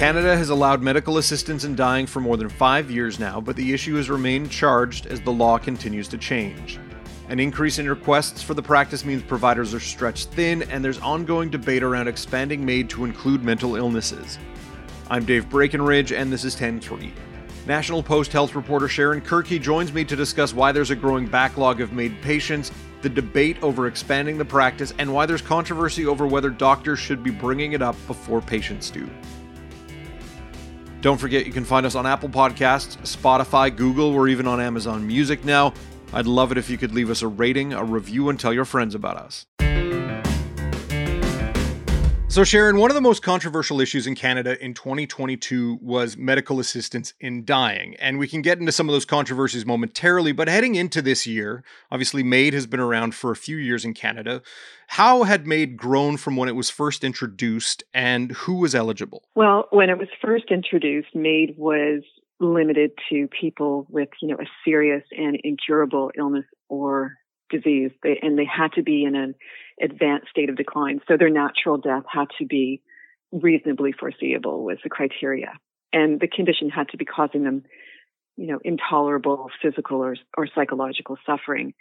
Canada has allowed medical assistance in dying for more than five years now, but the issue has remained charged as the law continues to change. An increase in requests for the practice means providers are stretched thin, and there's ongoing debate around expanding MAID to include mental illnesses. I'm Dave Breckenridge, and this is 10 3. National Post health reporter Sharon Kirkey joins me to discuss why there's a growing backlog of MAID patients, the debate over expanding the practice, and why there's controversy over whether doctors should be bringing it up before patients do. Don't forget you can find us on Apple Podcasts, Spotify, Google, we're even on Amazon Music now. I'd love it if you could leave us a rating, a review, and tell your friends about us. So, Sharon, one of the most controversial issues in Canada in 2022 was medical assistance in dying. And we can get into some of those controversies momentarily. But heading into this year, obviously, MAID has been around for a few years in Canada. How had MAID grown from when it was first introduced and who was eligible? Well, when it was first introduced, MAID was limited to people with, you know, a serious and incurable illness or disease. They, and they had to be in an advanced state of decline. So their natural death had to be reasonably foreseeable was the criteria. And the condition had to be causing them, you know, intolerable physical or, or psychological suffering.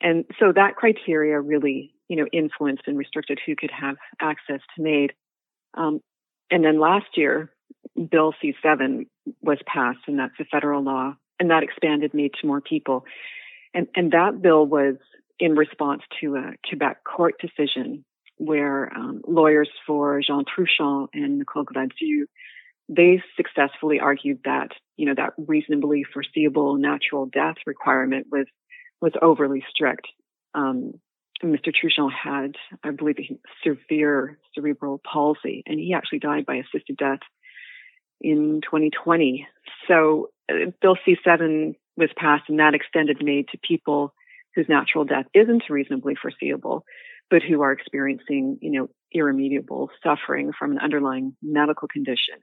And so that criteria really, you know, influenced and restricted who could have access to MAID. Um, and then last year, Bill C7 was passed, and that's a federal law, and that expanded MAID to more people. And, and that bill was in response to a Quebec court decision where um, lawyers for Jean Truchon and Nicole Gladu, they successfully argued that, you know, that reasonably foreseeable natural death requirement was, was overly strict. Um, Mr. Truchon had, I believe, severe cerebral palsy, and he actually died by assisted death in 2020. So uh, Bill C7 was passed, and that extended MAID to people whose natural death isn't reasonably foreseeable, but who are experiencing, you know, irremediable suffering from an underlying medical condition.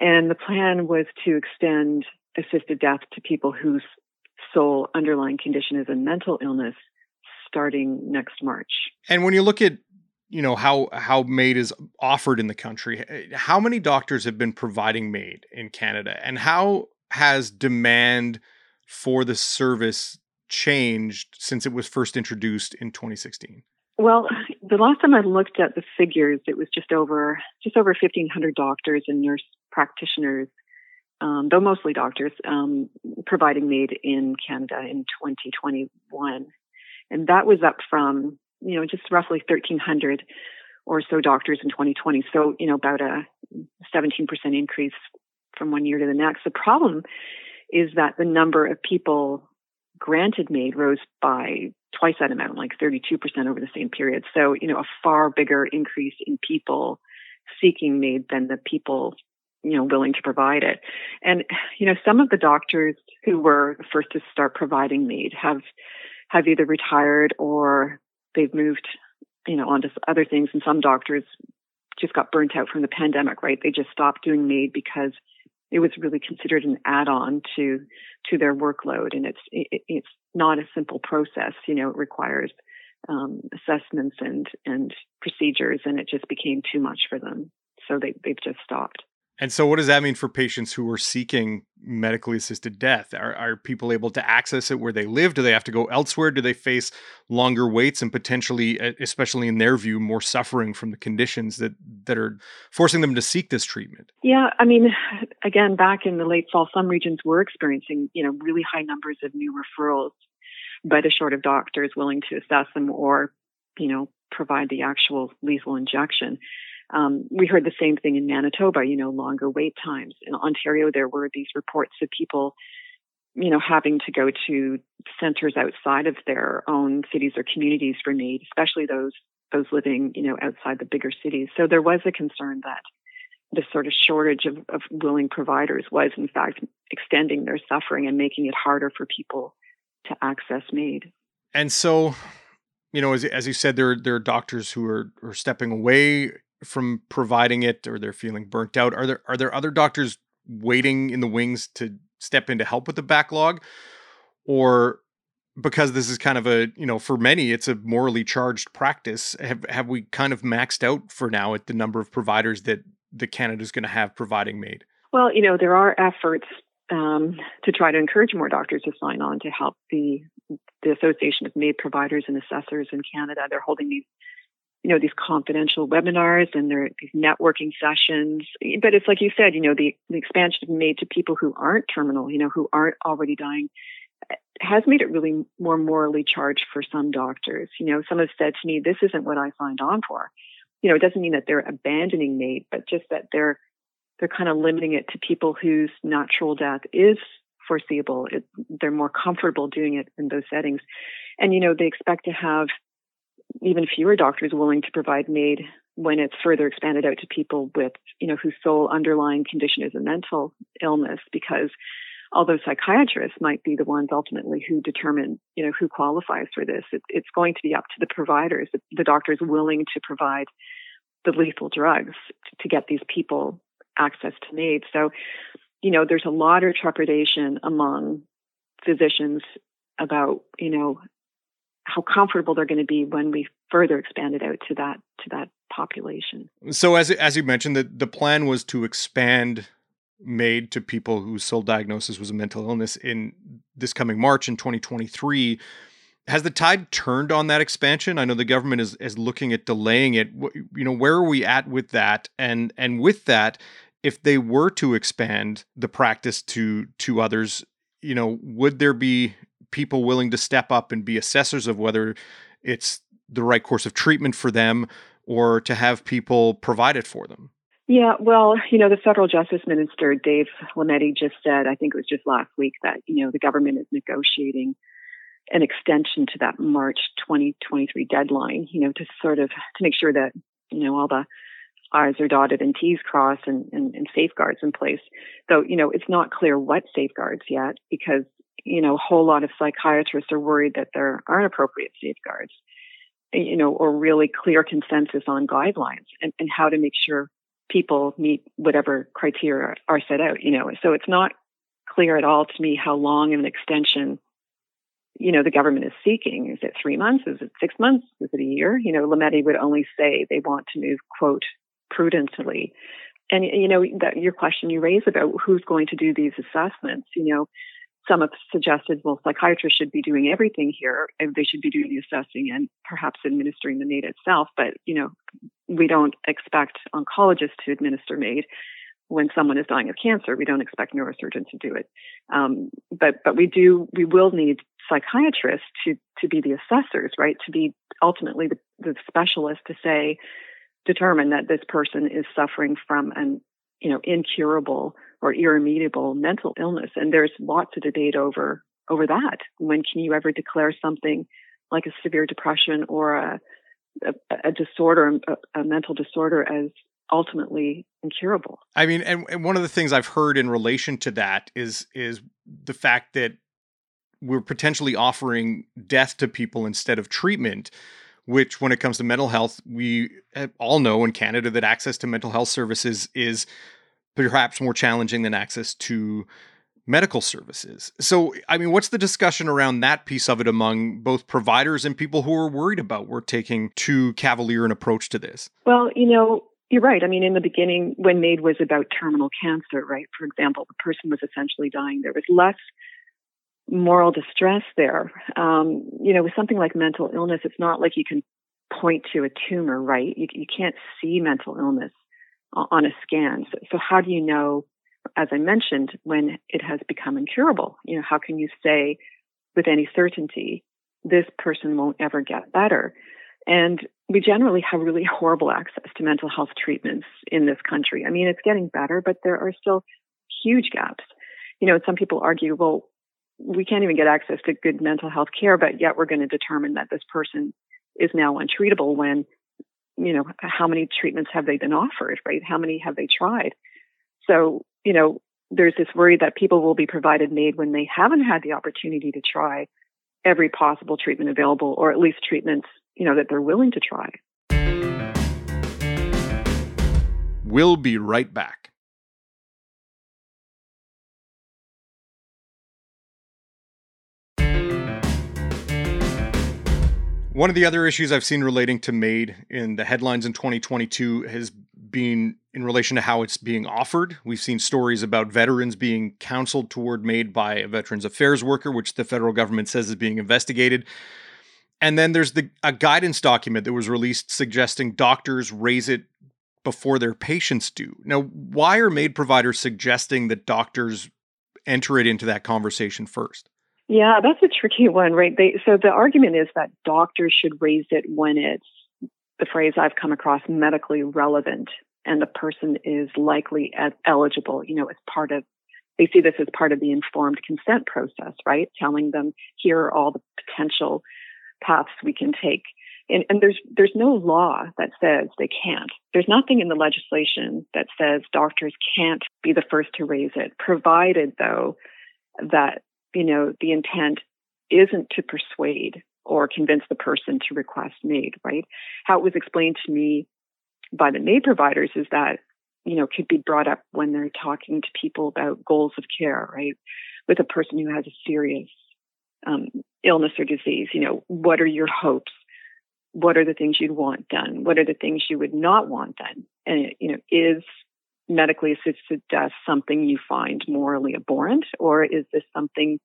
And the plan was to extend assisted death to people whose sole underlying condition is a mental illness starting next March. And when you look at you know how how MAID is offered in the country, how many doctors have been providing MAID in Canada, and how has demand for the service changed since it was first introduced in 2016? Well, the last time I looked at the figures, it was just over just over 1,500 doctors and nurse practitioners, um, though mostly doctors, um, providing MAID in Canada in 2021, and that was up from you know just roughly 1,300 or so doctors in 2020. So you know about a 17% increase from one year to the next. The problem is that the number of people granted MAID rose by twice that amount, like 32% over the same period. So, you know, a far bigger increase in people seeking MAID than the people, you know, willing to provide it. And, you know, some of the doctors who were the first to start providing MAID have, have either retired or they've moved, you know, onto other things. And some doctors just got burnt out from the pandemic, right? They just stopped doing MAID because it was really considered an add-on to to their workload, and it's it, it's not a simple process. You know, it requires um, assessments and and procedures, and it just became too much for them, so they they've just stopped. And so, what does that mean for patients who are seeking medically assisted death? Are, are people able to access it where they live? Do they have to go elsewhere? Do they face longer waits and potentially, especially in their view, more suffering from the conditions that, that are forcing them to seek this treatment? Yeah, I mean, again, back in the late fall, some regions were experiencing, you know, really high numbers of new referrals, but a short of doctors willing to assess them or, you know, provide the actual lethal injection. Um, we heard the same thing in Manitoba, you know, longer wait times. In Ontario, there were these reports of people, you know, having to go to centers outside of their own cities or communities for need, especially those those living, you know, outside the bigger cities. So there was a concern that the sort of shortage of, of willing providers was in fact extending their suffering and making it harder for people to access MAID. And so, you know, as, as you said, there there are doctors who are, are stepping away from providing it or they're feeling burnt out are there are there other doctors waiting in the wings to step in to help with the backlog? Or because this is kind of a you know for many it's a morally charged practice have have we kind of maxed out for now at the number of providers that the canada's going to have providing MAID well you know there are efforts um, to try to encourage more doctors to sign on to help the the association of MAID providers and assessors in canada. They're holding these you know these confidential webinars and these networking sessions but it's like you said you know the, the expansion MAID to people who aren't terminal you know who aren't already dying has made it really more morally charged for some doctors. You know, some have said to me, this isn't what I signed on for. You know, it doesn't mean that they're abandoning MAID, but just that they're they're kind of limiting it to people whose natural death is foreseeable. It, they're more comfortable doing it in those settings. And, you know, they expect to have even fewer doctors willing to provide MAID when it's further expanded out to people with, you know, whose sole underlying condition is a mental illness because although psychiatrists might be the ones ultimately who determine, you know, who qualifies for this, it, it's going to be up to the providers, the, the doctors willing to provide the lethal drugs to get these people access to MAID. So, you know, there's a lot of trepidation among physicians about, you know, how comfortable they're going to be when we further expand it out to that to that population. So as as you mentioned the the plan was to expand MAID to people whose sole diagnosis was a mental illness in this coming March in 2023. Has the tide turned on that expansion? I know the government is is looking at delaying it. You know, where are we at with that? And and with that, if they were to expand the practice to to others, you know, would there be people willing to step up and be assessors of whether it's the right course of treatment for them or to have people provide it for them? Yeah, well, you know, the federal justice minister, Dave Lametti, just said, I think it was just last week, that, you know, the government is negotiating an extension to that March 2023 deadline, you know, to sort of, to make sure that, you know, all the I's are dotted and T's crossed and, and, and safeguards in place. Though, you know, it's not clear what safeguards yet because, you know, a whole lot of psychiatrists are worried that there aren't appropriate safeguards, you know, or really clear consensus on guidelines and, and how to make sure people meet whatever criteria are set out, you know. So it's not clear at all to me how long an extension, you know, the government is seeking. Is it three months? Is it six months? Is it a year? You know, Lametti would only say they want to move, quote, prudently. And, you know, that your question you raise about who's going to do these assessments, you know, some have suggested, well, psychiatrists should be doing everything here. They should be doing the assessing and perhaps administering the MAID itself. But, you know, we don't expect oncologists to administer MAID when someone is dying of cancer. We don't expect neurosurgeons to do it. Um, but, but we do, we will need psychiatrists to, to be the assessors, right? To be ultimately the, the specialist to say, determine that this person is suffering from an you know, incurable or irremediable mental illness. And there's lots of debate over over that. When can you ever declare something like a severe depression or a a, a disorder, a, a, mental disorder, as ultimately incurable? I mean, and, and one of the things I've heard in relation to that is is the fact that we're potentially offering death to people instead of treatment which when it comes to mental health, we eh, all know in Canada that access to mental health services is perhaps more challenging than access to medical services. So, I mean, what's the discussion around that piece of it among both providers and people who are worried about we're taking too cavalier an approach to this? Well, you know, you're right. I mean, in the beginning, when MAID was about terminal cancer, right? For example, the person was essentially dying. There was less moral distress there. Um, you know, with something like mental illness, it's not like you can point to a tumor, right? You, you can't see mental illness on a scan. So, so how do you know, as I mentioned, when it has become incurable? You know, how can you say with any certainty this person won't ever get better? And we generally have really horrible access to mental health treatments in this country. I mean, it's getting better, but there are still huge gaps. You know, some people argue, well, we can't even get access to good mental health care, but yet we're going to determine that this person is now untreatable when, you know, how many treatments have they been offered, right? How many have they tried? So, you know, there's this worry that people will be provided MAID when they haven't had the opportunity to try every possible treatment available, or at least treatments, you know, that they're willing to try. We'll be right back. One of the other issues I've seen relating to MAID in the headlines in 2022 has been in relation to how it's being offered. We've seen stories about veterans being counseled toward MAID by a Veterans Affairs worker, which the federal government says is being investigated. And then there's the a guidance document that was released suggesting doctors raise it before their patients do. Now, why are MAID providers suggesting that doctors enter it into that conversation first? Yeah, that's a tricky one, right? They, so the argument is that doctors should raise it when it's the phrase I've come across medically relevant and the person is likely as eligible, you know, as part of, they see this as part of the informed consent process, right? Telling them here are all the potential paths we can take. And, and there's, there's no law that says they can't. There's nothing in the legislation that says doctors can't be the first to raise it, provided though that you know, the intent isn't to persuade or convince the person to request MAID, right? How it was explained to me by the MAID providers is that, you know, could be brought up when they're talking to people about goals of care, right? With a person who has a serious um, illness or disease, you know, what are your hopes? What are the things you'd want done? What are the things you would not want done? And, you know, is medically assisted death something you find morally abhorrent, or is this something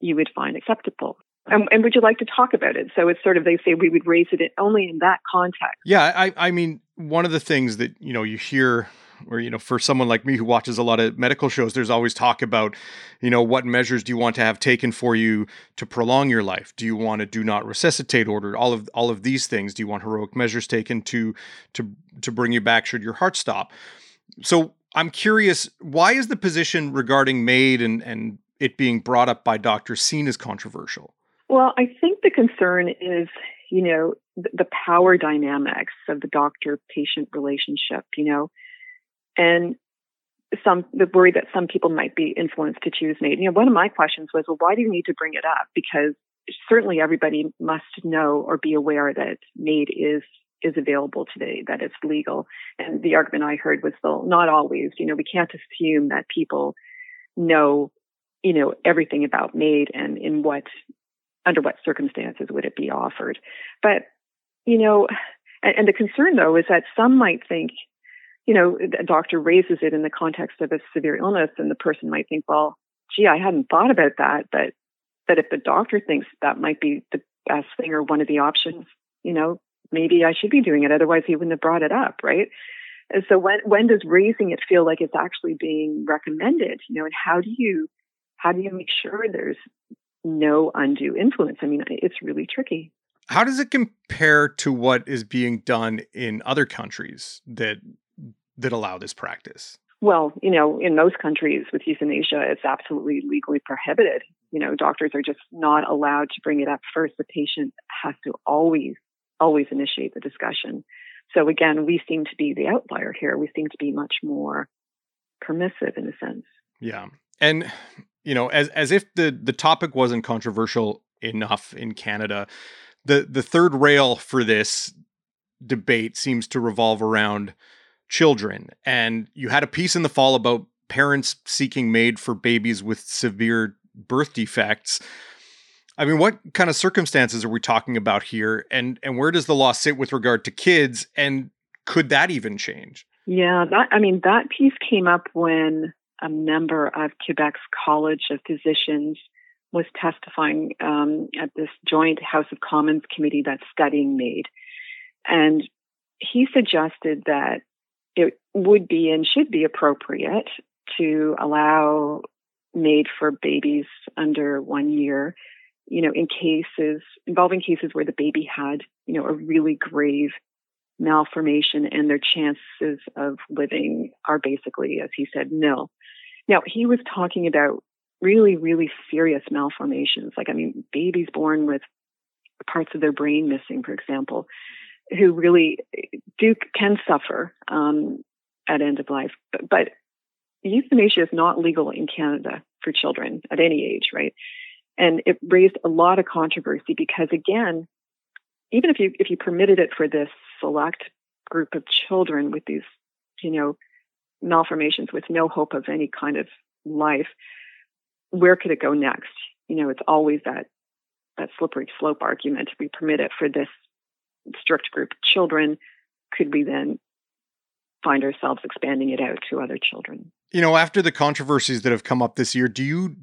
you would find acceptable? And, and, would you like to talk about it? So it's sort of they say we would raise it only in that context. Yeah, I, I mean, one of the things that you know you hear or you know for someone like me who watches a lot of medical shows there's always talk about you know what measures do you want to have taken for you to prolong your life do you want to do not resuscitate order all of all of these things do you want heroic measures taken to to to bring you back should your heart stop so I'm curious, why is the position regarding MAID and, and it being brought up by doctors seen as controversial? Well, I think the concern is, you know, the, power dynamics of the doctor patient relationship, you know, and some the worry that some people might be influenced to choose MAID. You know, one of my questions was, well, why do you need to bring it up? Because certainly everybody must know or be aware that MAID is is available today, that it's legal. And the argument I heard was, well, not always. You know, we can't assume that people know, you know, everything about MAID and in what, under what circumstances would it be offered. But, you know, and, and the concern though is that some might think, you know, a doctor raises it in the context of a severe illness and the person might think, well, gee, I hadn't thought about that, but but if the doctor thinks that might be the best thing or one of the options, you know, maybe I should be doing it. Otherwise, he wouldn't have brought it up, right? And so when when does raising it feel like it's actually being recommended? You know, and how do you how do you make sure there's no undue influence? I mean, it's really tricky. How does it compare to what is being done in other countries that that allow this practice? Well, you know, in most countries with euthanasia, it's absolutely legally prohibited. You know, doctors are just not allowed to bring it up first. The patient has to always always initiate the discussion. So again, we seem to be the outlier here. We seem to be much more permissive in a sense. Yeah. And you know, as as if the the topic wasn't controversial enough in Canada, the the third rail for this debate seems to revolve around children. And you had a piece in the fall about parents seeking MAID for babies with severe birth defects. I mean, what kind of circumstances are we talking about here, and and where does the law sit with regard to kids, and could that even change? Yeah, that I mean that piece came up when a member of Quebec's College of Physicians was testifying um, at this joint House of Commons committee that's studying MAID, and he suggested that it would be and should be appropriate to allow MAID for babies under one year you know, in cases involving cases where the baby had, you know, a really grave malformation and their chances of living are basically, as he said, nil. Now, he was talking about really, really serious malformations. Like, I mean, babies born with parts of their brain missing, for example, who really do can suffer um, at end of life. But, but euthanasia is not legal in Canada for children at any age, right? And it raised a lot of controversy because again, even if you if you permitted it for this select group of children with these, you know, malformations with no hope of any kind of life, where could it go next? You know, it's always that that slippery slope argument. We permit it for this strict group of children. Could we then find ourselves expanding it out to other children? You know, after the controversies that have come up this year, do you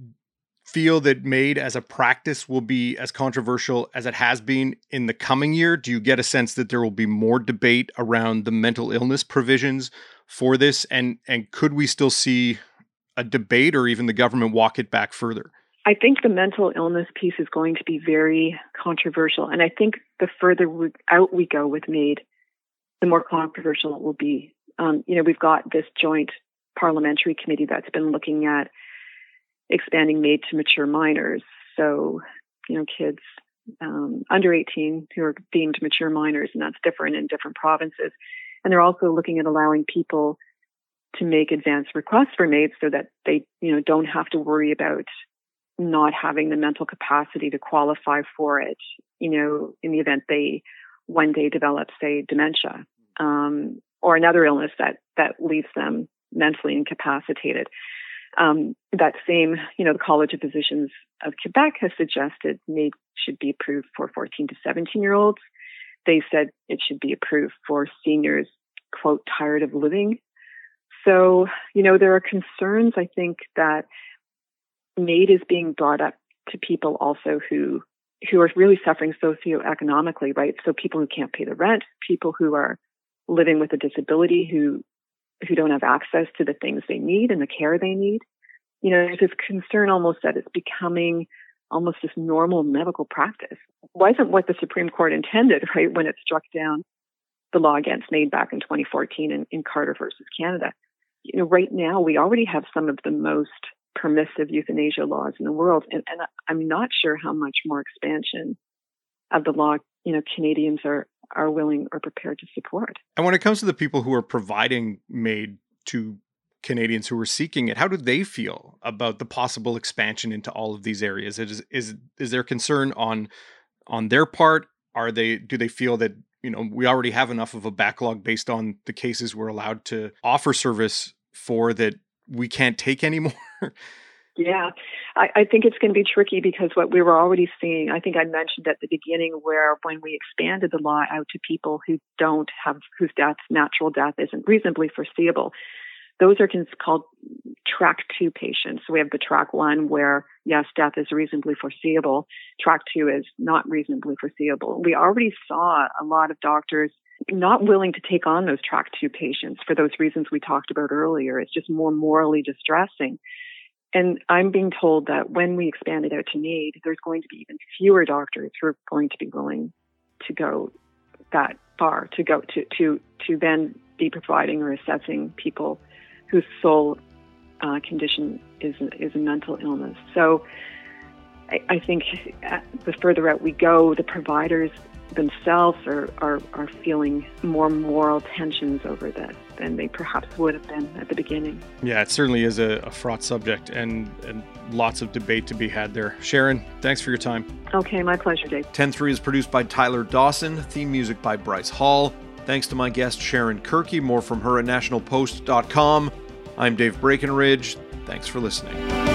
feel that MAID as a practice will be as controversial as it has been in the coming year? Do you get a sense that there will be more debate around the mental illness provisions for this? And and could we still see a debate or even the government walk it back further? I think the mental illness piece is going to be very controversial. And I think the further we, out we go with MAID the more controversial it will be. Um, you know, we've got this joint parliamentary committee that's been looking at expanding MAID to mature minors. So, you know, kids um, under 18 who are deemed mature minors, and that's different in different provinces. And they're also looking at allowing people to make advance requests for MAID so that they, you know, don't have to worry about not having the mental capacity to qualify for it, you know, in the event they one day develop, say, dementia um, or another illness that that leaves them mentally incapacitated. Um, that same, you know, the College of Physicians of Quebec has suggested MAID should be approved for 14 to 17 year olds. They said it should be approved for seniors, quote, tired of living. So, you know, there are concerns, I think, that MAID is being brought up to people also who who are really suffering socioeconomically, right? So people who can't pay the rent, people who are living with a disability who who don't have access to the things they need and the care they need. You know, there's this concern almost that it's becoming almost this normal medical practice. Wasn't what the Supreme Court intended, right, when it struck down the law against MAID back in 2014 in, in Carter versus Canada. You know, right now we already have some of the most permissive euthanasia laws in the world, and, and I'm not sure how much more expansion of the law, you know, Canadians are are willing or prepared to support. And when it comes to the people who are providing MAID to Canadians who are seeking it, how do they feel about the possible expansion into all of these areas? Is is is there concern on on their part? Are they do they feel that you know we already have enough of a backlog based on the cases we're allowed to offer service for that we can't take anymore? Yeah, I, I think it's going to be tricky because what we were already seeing, I think I mentioned at the beginning, where when we expanded the law out to people who don't have, whose death, natural death isn't reasonably foreseeable, those are called track two patients. So we have the track one where, yes, death is reasonably foreseeable. Track two is not reasonably foreseeable. We already saw a lot of doctors not willing to take on those track two patients for those reasons we talked about earlier. It's just more morally distressing. And I'm being told that when we expand it out to MAID, there's going to be even fewer doctors who are going to be willing to go that far, to go to to to then be providing or assessing people whose sole uh, condition is is a mental illness. So I, I think uh, the further out we go, the providers themselves are, are, are feeling more moral tensions over this than they perhaps would have been at the beginning. Yeah, it certainly is a, a fraught subject and, and lots of debate to be had there. Sharon, thanks for your time. Okay, my pleasure, Dave. 10-3 is produced by Tyler Dawson, theme music by Bryce Hall. Thanks to my guest Sharon Kirkey, more from her at nationalpost.com. I'm Dave Breckenridge. Thanks for listening.